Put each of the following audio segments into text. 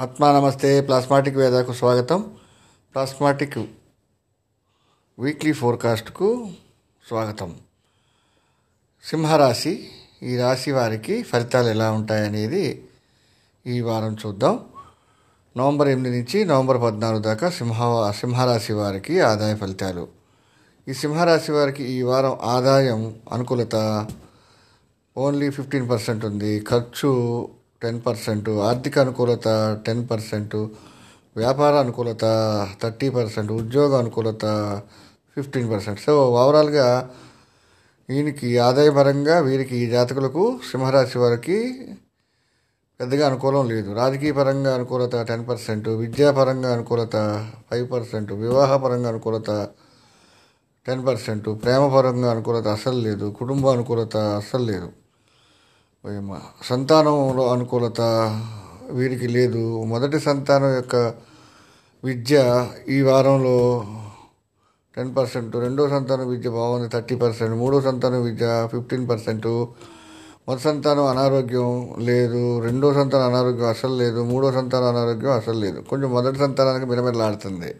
ఆత్మా నమస్తే ప్లాస్మాటిక్ వేదాకు స్వాగతం. ప్లాస్మాటిక్ వీక్లీ ఫోర్కాస్ట్కు స్వాగతం. సింహరాశి ఈ రాశి వారికి ఫలితాలు ఎలా ఉంటాయనేది ఈ వారం చూద్దాం. నవంబర్ ఎనిమిది నుంచి నవంబర్ పద్నాలుగు దాకా సింహ సింహరాశి వారికి ఆదాయ ఫలితాలు. ఈ సింహరాశి వారికి ఈ వారం ఆదాయం అనుకూలత ఓన్లీ ఫిఫ్టీన్ పర్సెంట్ ఉంది. ఖర్చు టెన్ పర్సెంట్ ఆర్థిక అనుకూలత టెన్ పర్సెంట్ వ్యాపార అనుకూలత థర్టీ పర్సెంట్ ఉద్యోగ అనుకూలత ఫిఫ్టీన్ పర్సెంట్. సో ఓవరాల్గా ఈయనకి ఆదాయపరంగా వీరికి ఈ జాతకులకు సింహరాశి వారికి పెద్దగా అనుకూలం లేదు. రాజకీయ పరంగా అనుకూలత టెన్ పర్సెంట్ విద్యాపరంగా అనుకూలత ఫైవ్ పర్సెంట్ వివాహపరంగా అనుకూలత టెన్ పర్సెంట్ ప్రేమపరంగా అనుకూలత అస్సలు లేదు కుటుంబ అనుకూలత అస్సలు లేదు. సంతానంలో అనుకూలత వీరికి లేదు. మొదటి సంతానం యొక్క విద్య ఈ వారంలో టెన్ పర్సెంట్ రెండో సంతానం విద్య బాగుంది థర్టీ పర్సెంట్ మూడో సంతానం విద్య ఫిఫ్టీన్ పర్సెంట్. మొదటి సంతానం అనారోగ్యం లేదు రెండో సంతానం అనారోగ్యం అసలు లేదు మూడో సంతానం అనారోగ్యం అసలు లేదు. కొంచెం మొదటి సంతానానికి మిరమిరలాడుతుంది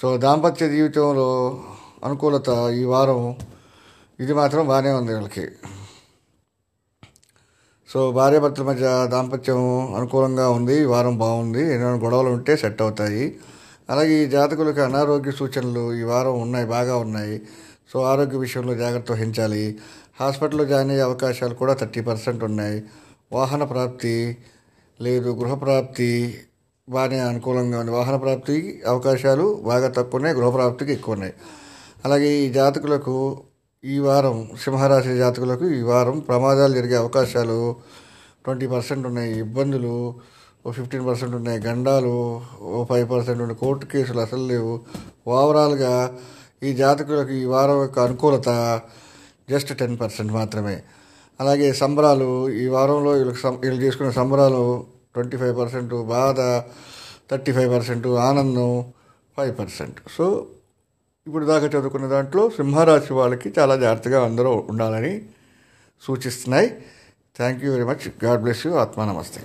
సో దాంపత్య జీవితంలో అనుకూలత ఈ వారం ఇది మాత్రం బాగానే ఉంది వీళ్ళకి. సో భార్యాభర్తల మధ్య దాంపత్యం అనుకూలంగా ఉంది ఈ వారం బాగుంది ఏమైనా గొడవలు ఉంటే సెట్ అవుతాయి. అలాగే ఈ జాతకులకు అనారోగ్య సూచనలు ఈ వారం ఉన్నాయి బాగా ఉన్నాయి. సో ఆరోగ్య విషయంలో జాగ్రత్త వహించాలి. హాస్పిటల్లో జాయిన్ అయ్యే అవకాశాలు కూడా థర్టీ పర్సెంట్ ఉన్నాయి. వాహన ప్రాప్తి లేదు గృహప్రాప్తి బాగానే అనుకూలంగా ఉంది. వాహన ప్రాప్తి అవకాశాలు బాగా తక్కువ ఉన్నాయి గృహప్రాప్తికి ఎక్కువ ఉన్నాయి. అలాగే ఈ జాతకులకు ఈ వారం సింహరాశి జాతకులకు ఈ వారం ప్రమాదాలు జరిగే అవకాశాలు ట్వంటీ పర్సెంట్ ఉన్నాయి ఇబ్బందులు ఓ ఫిఫ్టీన్ పర్సెంట్ ఉన్నాయి గండాలు ఓ ఫైవ్ పర్సెంట్ ఉన్నాయి కోర్టు కేసులు అసలు లేవు. ఓవరాల్గా ఈ జాతకులకు ఈ వారం యొక్క అనుకూలత జస్ట్ టెన్ పర్సెంట్ మాత్రమే. అలాగే సంబరాలు ఈ వారంలో వీళ్ళకి సం వీళ్ళు చేసుకునే సంబరాలు ట్వంటీ ఫైవ్ పర్సెంట్ బాధ థర్టీ ఫైవ్ పర్సెంట్ ఆనందం ఫైవ్ పర్సెంట్. సో ఇప్పుడు దాకా చదువుకున్న దాంట్లో సింహరాశి వాళ్ళకి చాలా జాగ్రత్తగా అందరూ ఉండాలని సూచిస్తున్నాయి. Thank you very much God bless you ఆత్మా నమస్తే.